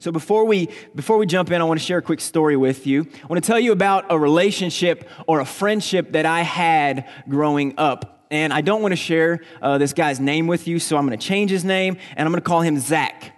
So before we before we jump in, I want to share a quick story with you. I want to tell you about a relationship or a friendship that I had growing up. And I don't want to share uh, this guy's name with you, so I'm going to change his name and I'm going to call him Zach.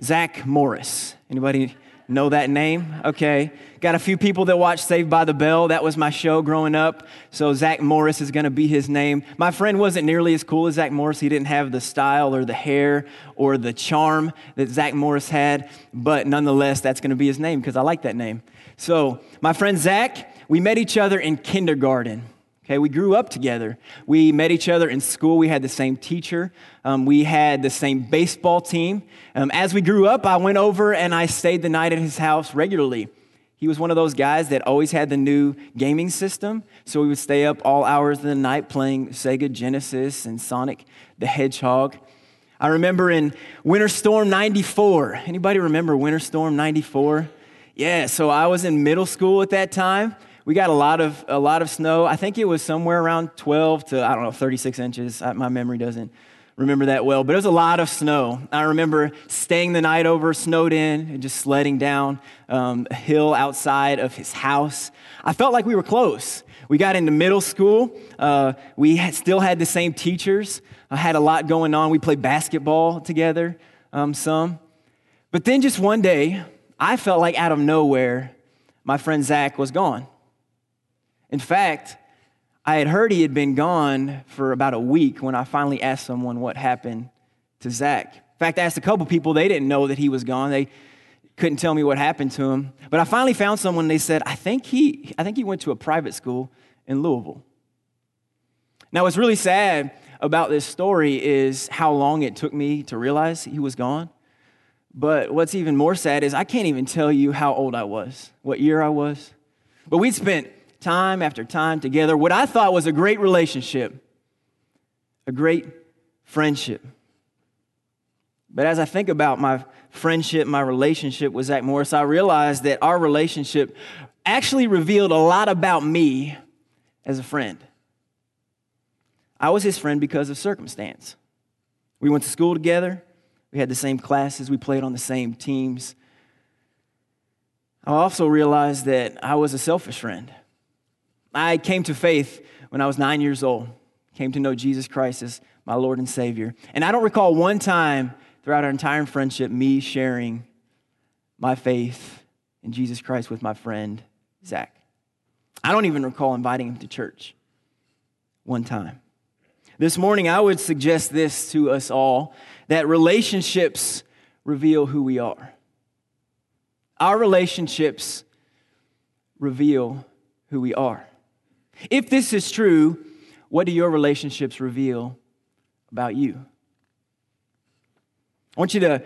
Zach Morris. Anybody know that name? Okay. Got a few people that watch Saved by the Bell. That was my show growing up. So Zach Morris is going to be his name. My friend wasn't nearly as cool as Zach Morris. He didn't have the style or the hair or the charm that Zach Morris had. But nonetheless, that's going to be his name because I like that name. So my friend Zach, we met each other in kindergarten. Okay, we grew up together. We met each other in school. We had the same teacher. Um, we had the same baseball team. Um, as we grew up, I went over and I stayed the night at his house regularly. He was one of those guys that always had the new gaming system, so we would stay up all hours of the night playing Sega Genesis and Sonic the Hedgehog. I remember in Winter Storm 94. Anybody remember Winter Storm 94? Yeah, so I was in middle school at that time we got a lot of a lot of snow. I think it was somewhere around 12 to I don't know 36 inches. My memory doesn't remember that well, but it was a lot of snow. I remember staying the night over, snowed in, and just sledding down um, a hill outside of his house. I felt like we were close. We got into middle school. Uh, we had, still had the same teachers. I had a lot going on. We played basketball together um, some. But then just one day, I felt like out of nowhere, my friend Zach was gone. In fact, I had heard he had been gone for about a week when I finally asked someone what happened to Zach. In fact, I asked a couple people, they didn't know that he was gone. They couldn't tell me what happened to him. But I finally found someone, they said, I think he, I think he went to a private school in Louisville. Now, what's really sad about this story is how long it took me to realize he was gone. But what's even more sad is I can't even tell you how old I was, what year I was. But we'd spent time after time together, what I thought was a great relationship, a great friendship. But as I think about my friendship, my relationship with Zach Morris, I realized that our relationship actually revealed a lot about me as a friend. I was his friend because of circumstance. We went to school together, we had the same classes, we played on the same teams. I also realized that I was a selfish friend. I came to faith when I was nine years old, came to know Jesus Christ as my Lord and Savior. And I don't recall one time throughout our entire friendship me sharing my faith in Jesus Christ with my friend Zach. I don't even recall inviting him to church one time. This morning, I would suggest this to us all that relationships reveal who we are. Our relationships reveal who we are. If this is true, what do your relationships reveal about you? I want you to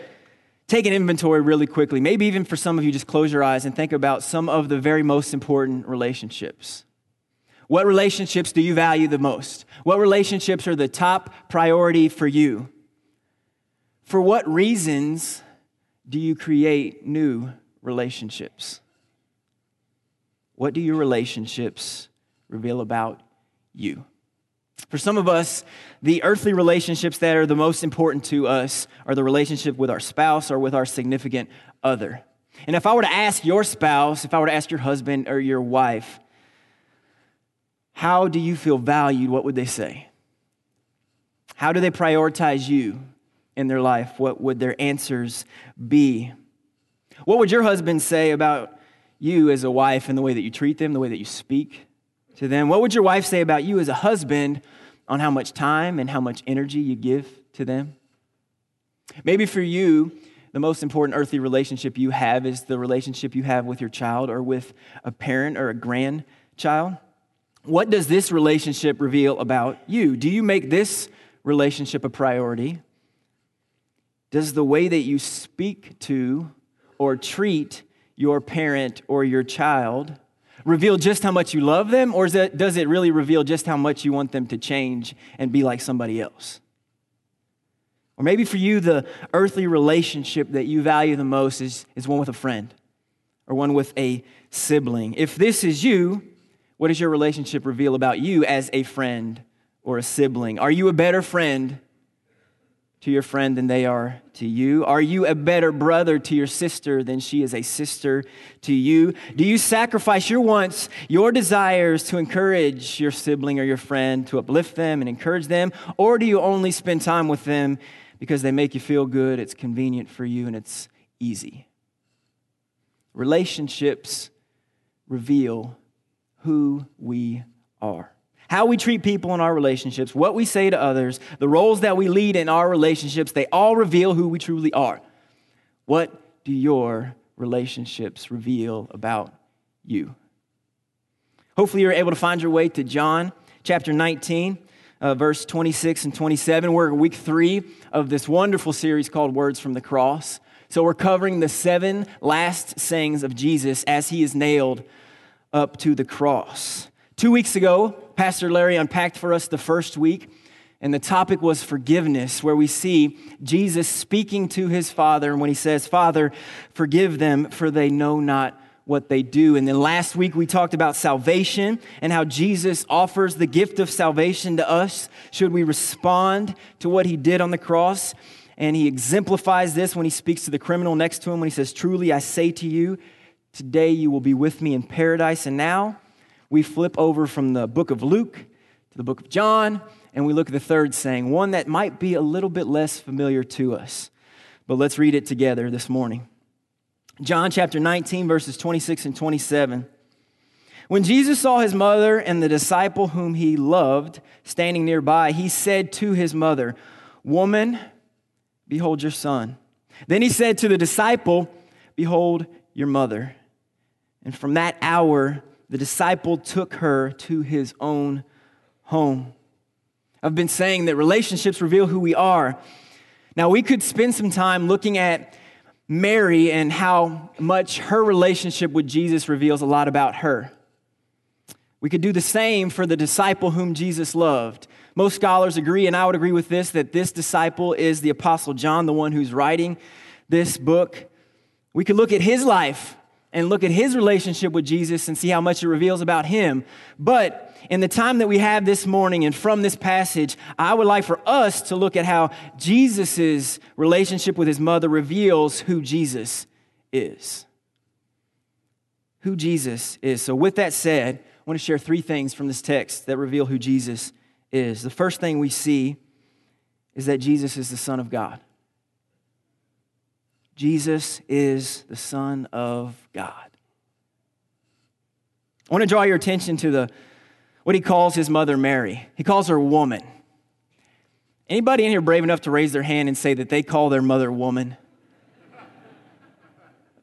take an inventory really quickly. Maybe even for some of you, just close your eyes and think about some of the very most important relationships. What relationships do you value the most? What relationships are the top priority for you? For what reasons do you create new relationships? What do your relationships reveal about you. For some of us, the earthly relationships that are the most important to us are the relationship with our spouse or with our significant other. And if I were to ask your spouse, if I were to ask your husband or your wife, how do you feel valued? What would they say? How do they prioritize you in their life? What would their answers be? What would your husband say about you as a wife and the way that you treat them, the way that you speak? To them. What would your wife say about you as a husband on how much time and how much energy you give to them? Maybe for you, the most important earthly relationship you have is the relationship you have with your child or with a parent or a grandchild. What does this relationship reveal about you? Do you make this relationship a priority? Does the way that you speak to or treat your parent or your child reveal just how much you love them, or it, does it really reveal just how much you want them to change and be like somebody else? Or maybe for you, the earthly relationship that you value the most is, is one with a friend or one with a sibling. If this is you, what does your relationship reveal about you as a friend or a sibling? Are you a better friend to your friend than they are to you? Are you a better brother to your sister than she is a sister to you? Do you sacrifice your wants, your desires to encourage your sibling or your friend, to uplift them and encourage them? Or do you only spend time with them because they make you feel good, it's convenient for you, and it's easy? Relationships reveal who we are how we treat people in our relationships, what we say to others, the roles that we lead in our relationships, they all reveal who we truly are. What do your relationships reveal about you? Hopefully, you're able to find your way to John chapter 19, uh, verse 26 and 27. We're week three of this wonderful series called Words from the Cross. So, we're covering the seven last sayings of Jesus as he is nailed up to the cross. Two weeks ago, Pastor Larry unpacked for us the first week, and the topic was forgiveness, where we see Jesus speaking to his Father when he says, Father, forgive them, for they know not what they do. And then last week we talked about salvation and how Jesus offers the gift of salvation to us should we respond to what he did on the cross. And he exemplifies this when he speaks to the criminal next to him when he says, Truly I say to you, today you will be with me in paradise. And now, we flip over from the book of Luke to the book of John, and we look at the third saying, one that might be a little bit less familiar to us. But let's read it together this morning. John chapter 19, verses 26 and 27. When Jesus saw his mother and the disciple whom he loved standing nearby, he said to his mother, Woman, behold your son. Then he said to the disciple, Behold your mother. And from that hour, the disciple took her to his own home. I've been saying that relationships reveal who we are. Now, we could spend some time looking at Mary and how much her relationship with Jesus reveals a lot about her. We could do the same for the disciple whom Jesus loved. Most scholars agree, and I would agree with this, that this disciple is the Apostle John, the one who's writing this book. We could look at his life and look at his relationship with Jesus and see how much it reveals about him. But in the time that we have this morning and from this passage, I would like for us to look at how Jesus' relationship with his mother reveals who Jesus is. Who Jesus is. So, with that said, I want to share three things from this text that reveal who Jesus is. The first thing we see is that Jesus is the Son of God. Jesus is the Son of God. I want to draw your attention to the what he calls his mother Mary. He calls her woman. Anybody in here brave enough to raise their hand and say that they call their mother woman?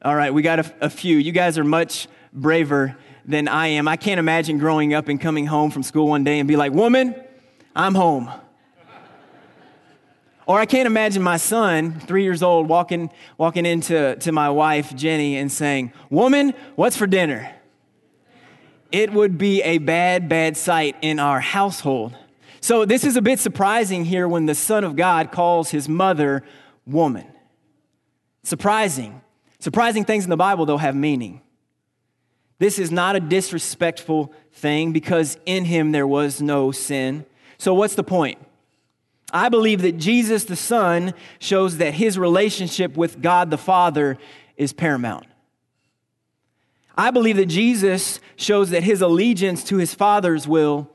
All right, we got a, a few. You guys are much braver than I am. I can't imagine growing up and coming home from school one day and be like, "Woman, I'm home." Or I can't imagine my son, three years old, walking, walking into to my wife, Jenny, and saying, Woman, what's for dinner? It would be a bad, bad sight in our household. So, this is a bit surprising here when the Son of God calls his mother woman. Surprising. Surprising things in the Bible, though, have meaning. This is not a disrespectful thing because in him there was no sin. So, what's the point? I believe that Jesus the Son shows that his relationship with God the Father is paramount. I believe that Jesus shows that his allegiance to his Father's will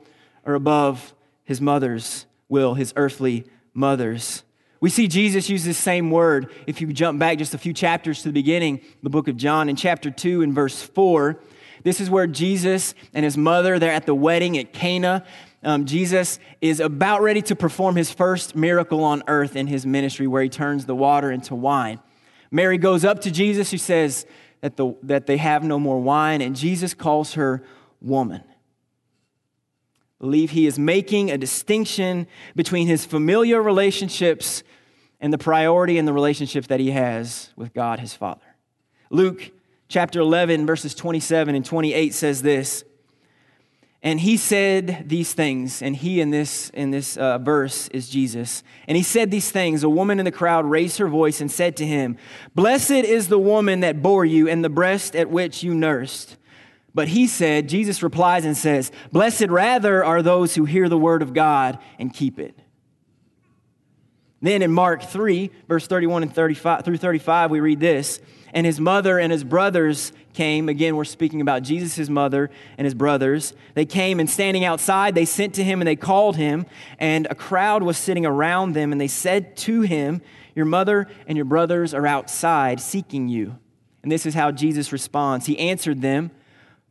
are above his mother's will, his earthly mother's. We see Jesus use this same word. If you jump back just a few chapters to the beginning, the book of John, in chapter 2 and verse 4, this is where Jesus and his mother, they're at the wedding at Cana um, Jesus is about ready to perform his first miracle on earth in his ministry, where he turns the water into wine. Mary goes up to Jesus, who says that, the, that they have no more wine, and Jesus calls her woman. believe he is making a distinction between his familiar relationships and the priority in the relationship that he has with God his Father. Luke chapter 11, verses 27 and 28 says this. And he said these things, and he in this, in this uh, verse is Jesus. And he said these things. A woman in the crowd raised her voice and said to him, Blessed is the woman that bore you and the breast at which you nursed. But he said, Jesus replies and says, Blessed rather are those who hear the word of God and keep it. Then in Mark 3, verse 31 and 35 through 35, we read this. And his mother and his brothers came. Again, we're speaking about Jesus' his mother and his brothers. They came and standing outside, they sent to him and they called him. And a crowd was sitting around them. And they said to him, Your mother and your brothers are outside seeking you. And this is how Jesus responds. He answered them,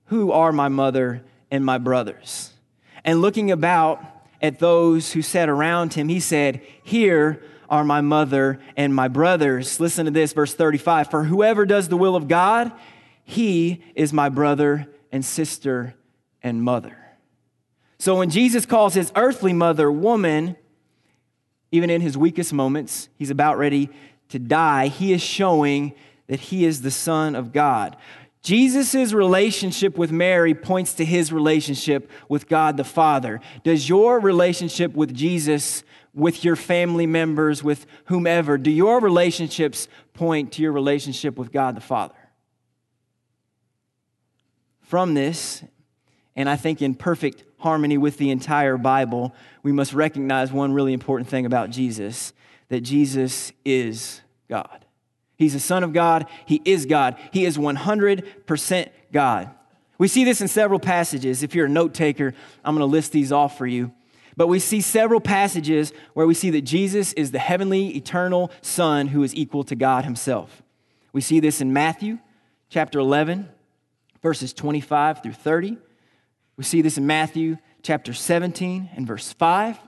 Who are my mother and my brothers? And looking about, at those who sat around him, he said, Here are my mother and my brothers. Listen to this, verse 35. For whoever does the will of God, he is my brother and sister and mother. So when Jesus calls his earthly mother woman, even in his weakest moments, he's about ready to die, he is showing that he is the Son of God. Jesus' relationship with Mary points to his relationship with God the Father. Does your relationship with Jesus, with your family members, with whomever, do your relationships point to your relationship with God the Father? From this, and I think in perfect harmony with the entire Bible, we must recognize one really important thing about Jesus that Jesus is God. He's the Son of God. He is God. He is 100% God. We see this in several passages. If you're a note taker, I'm going to list these off for you. But we see several passages where we see that Jesus is the heavenly, eternal Son who is equal to God Himself. We see this in Matthew chapter 11, verses 25 through 30. We see this in Matthew chapter 17 and verse 5.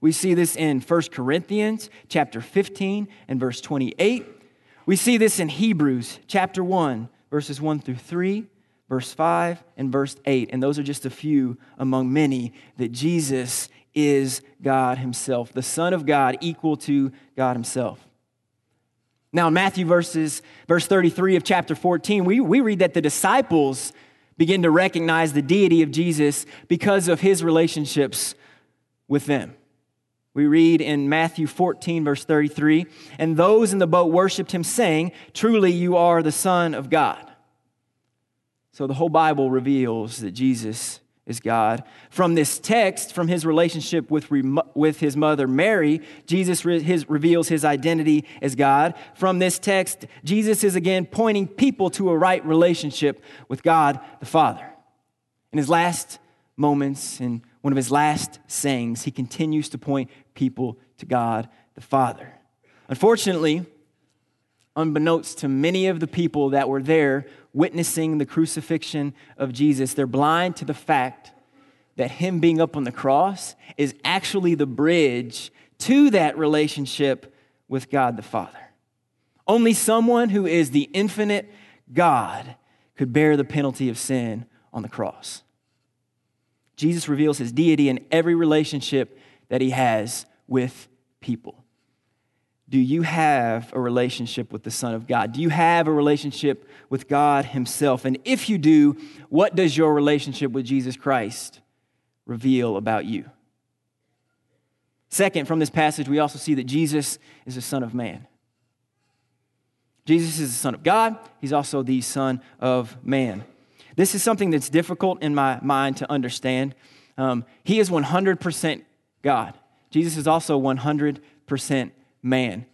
We see this in 1 Corinthians chapter 15 and verse 28. We see this in Hebrews chapter 1, verses 1 through 3, verse 5, and verse 8. And those are just a few among many that Jesus is God Himself, the Son of God, equal to God Himself. Now, in Matthew verses, verse 33 of chapter 14, we, we read that the disciples begin to recognize the deity of Jesus because of his relationships with them. We read in Matthew 14, verse 33 And those in the boat worshiped him, saying, Truly you are the Son of God. So the whole Bible reveals that Jesus is God. From this text, from his relationship with, with his mother Mary, Jesus re- his, reveals his identity as God. From this text, Jesus is again pointing people to a right relationship with God the Father. In his last moments, in one of his last sayings, he continues to point people to God the Father. Unfortunately, unbeknownst to many of the people that were there witnessing the crucifixion of Jesus, they're blind to the fact that him being up on the cross is actually the bridge to that relationship with God the Father. Only someone who is the infinite God could bear the penalty of sin on the cross. Jesus reveals his deity in every relationship that he has with people. Do you have a relationship with the Son of God? Do you have a relationship with God Himself? And if you do, what does your relationship with Jesus Christ reveal about you? Second, from this passage, we also see that Jesus is the Son of Man. Jesus is the Son of God, He's also the Son of Man. This is something that's difficult in my mind to understand. Um, he is 100% God. Jesus is also 100% man.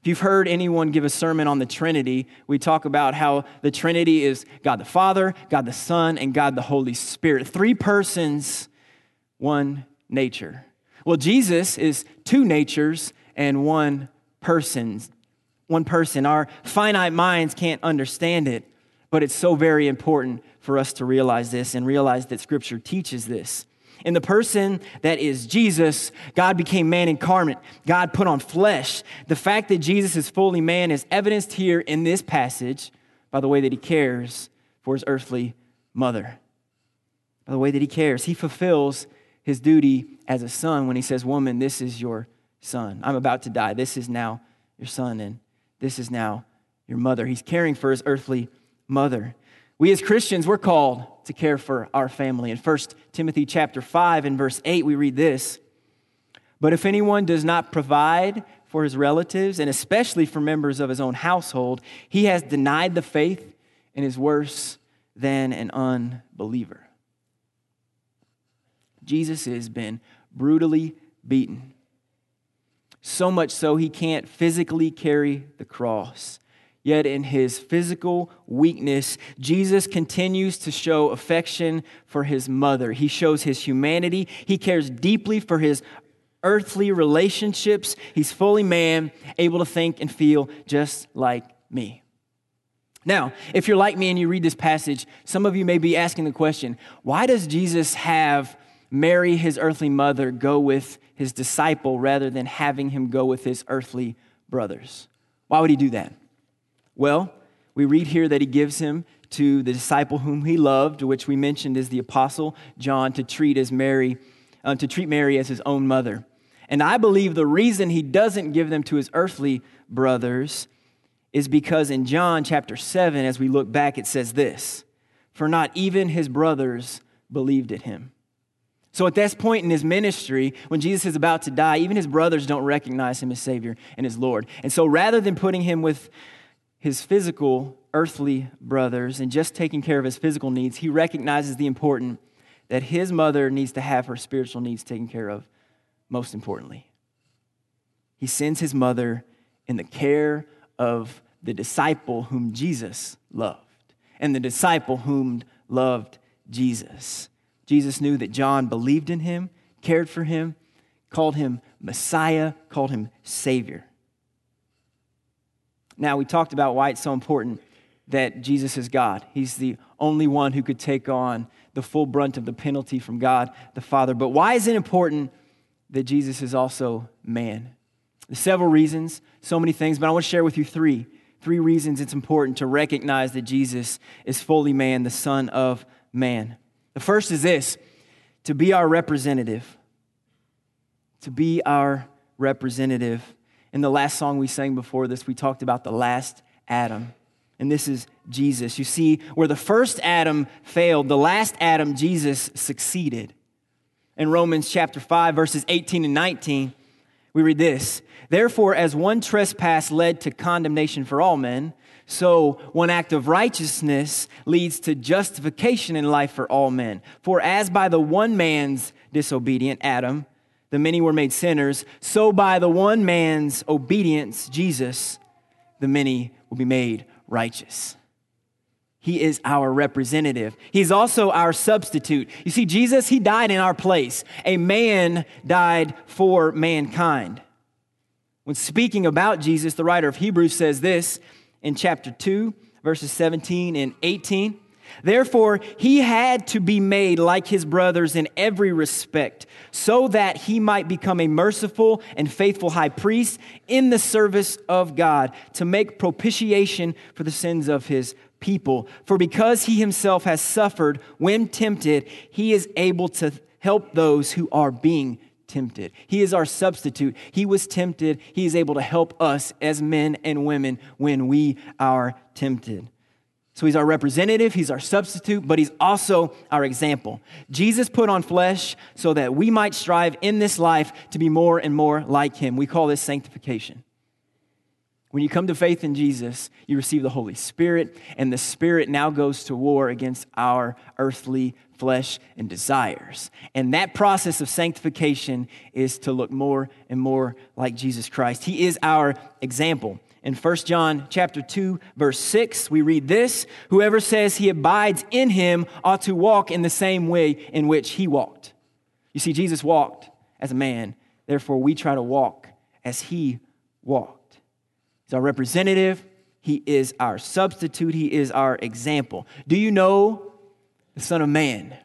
If you've heard anyone give a sermon on the Trinity, we talk about how the Trinity is God the Father, God the Son, and God the Holy Spirit. Three persons, one nature. Well, Jesus is two natures and one person. One person. Our finite minds can't understand it, but it's so very important for us to realize this and realize that Scripture teaches this. In the person that is Jesus, God became man incarnate. God put on flesh. The fact that Jesus is fully man is evidenced here in this passage by the way that he cares for his earthly mother. By the way that he cares. He fulfills his duty as a son when he says, Woman, this is your son. I'm about to die. This is now your son, and this is now your mother. He's caring for his earthly mother. We as Christians, we're called to care for our family. In 1 Timothy chapter 5 and verse 8, we read this. But if anyone does not provide for his relatives, and especially for members of his own household, he has denied the faith and is worse than an unbeliever. Jesus has been brutally beaten. so much so he can't physically carry the cross. Yet, in his physical weakness, Jesus continues to show affection for his mother. He shows his humanity. He cares deeply for his earthly relationships. He's fully man, able to think and feel just like me. Now, if you're like me and you read this passage, some of you may be asking the question why does Jesus have Mary, his earthly mother, go with his disciple rather than having him go with his earthly brothers? Why would he do that? Well, we read here that he gives him to the disciple whom he loved, which we mentioned is the apostle John, to treat as Mary, uh, to treat Mary as his own mother. And I believe the reason he doesn't give them to his earthly brothers is because in John chapter 7, as we look back, it says this For not even his brothers believed in him. So at this point in his ministry, when Jesus is about to die, even his brothers don't recognize him as Savior and as Lord. And so rather than putting him with his physical, earthly brothers and just taking care of his physical needs, he recognizes the important that his mother needs to have her spiritual needs taken care of, most importantly. He sends his mother in the care of the disciple whom Jesus loved and the disciple whom loved Jesus. Jesus knew that John believed in him, cared for him, called him Messiah, called him Savior. Now, we talked about why it's so important that Jesus is God. He's the only one who could take on the full brunt of the penalty from God the Father. But why is it important that Jesus is also man? There's several reasons, so many things, but I want to share with you three. Three reasons it's important to recognize that Jesus is fully man, the Son of Man. The first is this to be our representative. To be our representative. In the last song we sang before this, we talked about the last Adam. And this is Jesus. You see, where the first Adam failed, the last Adam, Jesus, succeeded. In Romans chapter 5, verses 18 and 19, we read this Therefore, as one trespass led to condemnation for all men, so one act of righteousness leads to justification in life for all men. For as by the one man's disobedient, Adam, the many were made sinners, so by the one man's obedience, Jesus, the many will be made righteous. He is our representative. He's also our substitute. You see, Jesus, He died in our place. A man died for mankind. When speaking about Jesus, the writer of Hebrews says this in chapter 2, verses 17 and 18. Therefore, he had to be made like his brothers in every respect, so that he might become a merciful and faithful high priest in the service of God to make propitiation for the sins of his people. For because he himself has suffered when tempted, he is able to help those who are being tempted. He is our substitute. He was tempted. He is able to help us as men and women when we are tempted. So he's our representative, he's our substitute, but he's also our example. Jesus put on flesh so that we might strive in this life to be more and more like him. We call this sanctification. When you come to faith in Jesus, you receive the Holy Spirit, and the Spirit now goes to war against our earthly flesh and desires. And that process of sanctification is to look more and more like Jesus Christ. He is our example. In 1 John chapter 2 verse 6 we read this, whoever says he abides in him ought to walk in the same way in which he walked. You see Jesus walked as a man, therefore we try to walk as he walked. He's our representative, he is our substitute, he is our example. Do you know the son of man?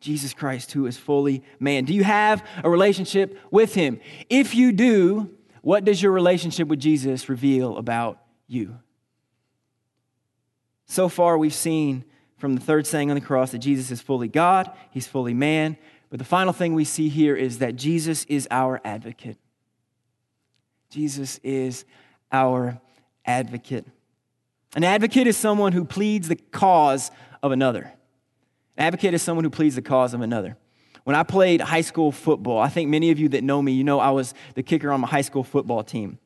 Jesus Christ, who is fully man. Do you have a relationship with him? If you do, what does your relationship with Jesus reveal about you? So far, we've seen from the third saying on the cross that Jesus is fully God, he's fully man. But the final thing we see here is that Jesus is our advocate. Jesus is our advocate. An advocate is someone who pleads the cause of another. An advocate is someone who pleads the cause of another. When I played high school football, I think many of you that know me, you know I was the kicker on my high school football team.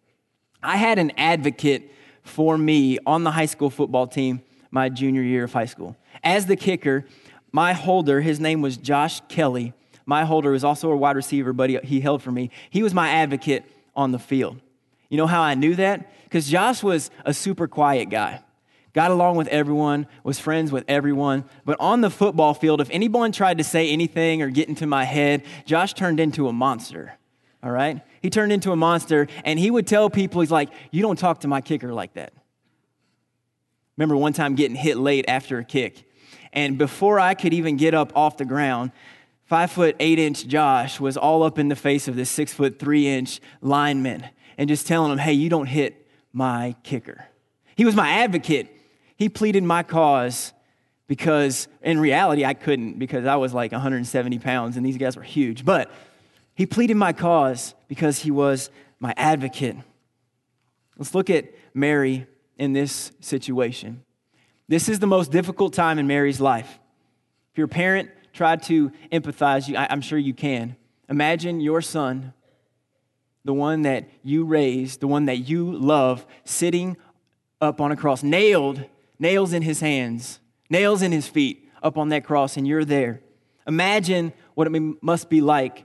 I had an advocate for me on the high school football team my junior year of high school. As the kicker, my holder, his name was Josh Kelly, my holder was also a wide receiver, but he, he held for me. He was my advocate on the field. You know how I knew that? Because Josh was a super quiet guy. Got along with everyone, was friends with everyone. But on the football field, if anyone tried to say anything or get into my head, Josh turned into a monster. All right? He turned into a monster, and he would tell people, he's like, You don't talk to my kicker like that. Remember one time getting hit late after a kick. And before I could even get up off the ground, five foot eight inch Josh was all up in the face of this six foot three inch lineman and just telling him, hey, you don't hit my kicker. He was my advocate. He pleaded my cause because in reality, I couldn't because I was like 170 pounds and these guys were huge. But he pleaded my cause because he was my advocate. Let's look at Mary in this situation. This is the most difficult time in Mary's life. If your parent tried to empathize, you, I'm sure you can. Imagine your son, the one that you raised, the one that you love, sitting up on a cross, nailed, nails in his hands, nails in his feet, up on that cross, and you're there. Imagine what it must be like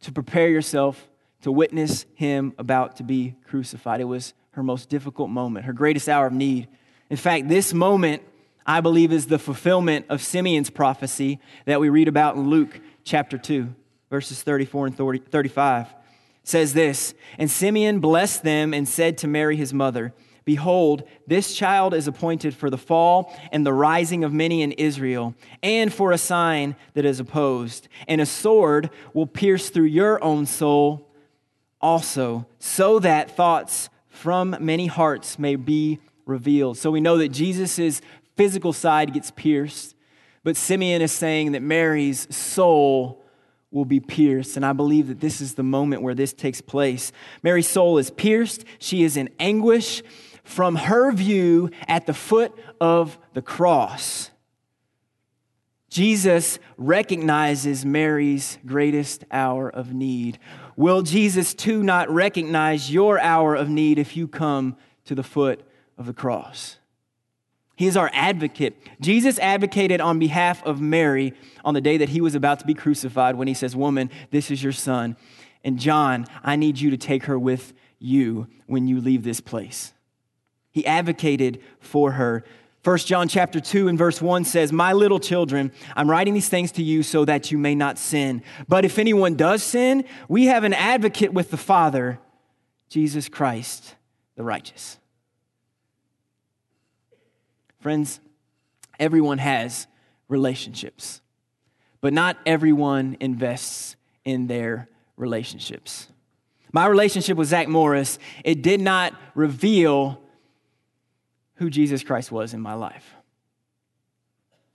to prepare yourself to witness him about to be crucified. It was her most difficult moment, her greatest hour of need. In fact, this moment, I believe, is the fulfillment of Simeon's prophecy that we read about in Luke chapter 2, verses 34 and 30, 35. It says this And Simeon blessed them and said to Mary, his mother, Behold, this child is appointed for the fall and the rising of many in Israel, and for a sign that is opposed. And a sword will pierce through your own soul also, so that thoughts from many hearts may be revealed. So we know that Jesus' physical side gets pierced, but Simeon is saying that Mary's soul will be pierced. And I believe that this is the moment where this takes place. Mary's soul is pierced, she is in anguish from her view at the foot of the cross. Jesus recognizes Mary's greatest hour of need. Will Jesus too not recognize your hour of need if you come to the foot of the cross? He is our advocate. Jesus advocated on behalf of Mary on the day that he was about to be crucified when he says, Woman, this is your son. And John, I need you to take her with you when you leave this place. He advocated for her 1 John chapter 2 and verse 1 says, My little children, I'm writing these things to you so that you may not sin. But if anyone does sin, we have an advocate with the Father, Jesus Christ, the righteous. Friends, everyone has relationships, but not everyone invests in their relationships. My relationship with Zach Morris, it did not reveal who Jesus Christ was in my life.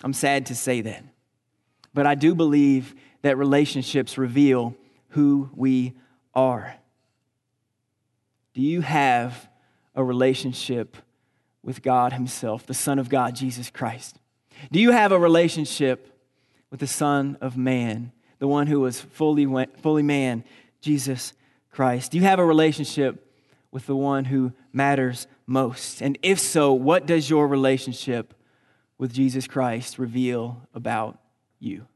I'm sad to say that. But I do believe that relationships reveal who we are. Do you have a relationship with God Himself, the Son of God, Jesus Christ? Do you have a relationship with the Son of Man, the one who was fully, fully man, Jesus Christ? Do you have a relationship with the one who matters most? And if so, what does your relationship with Jesus Christ reveal about you?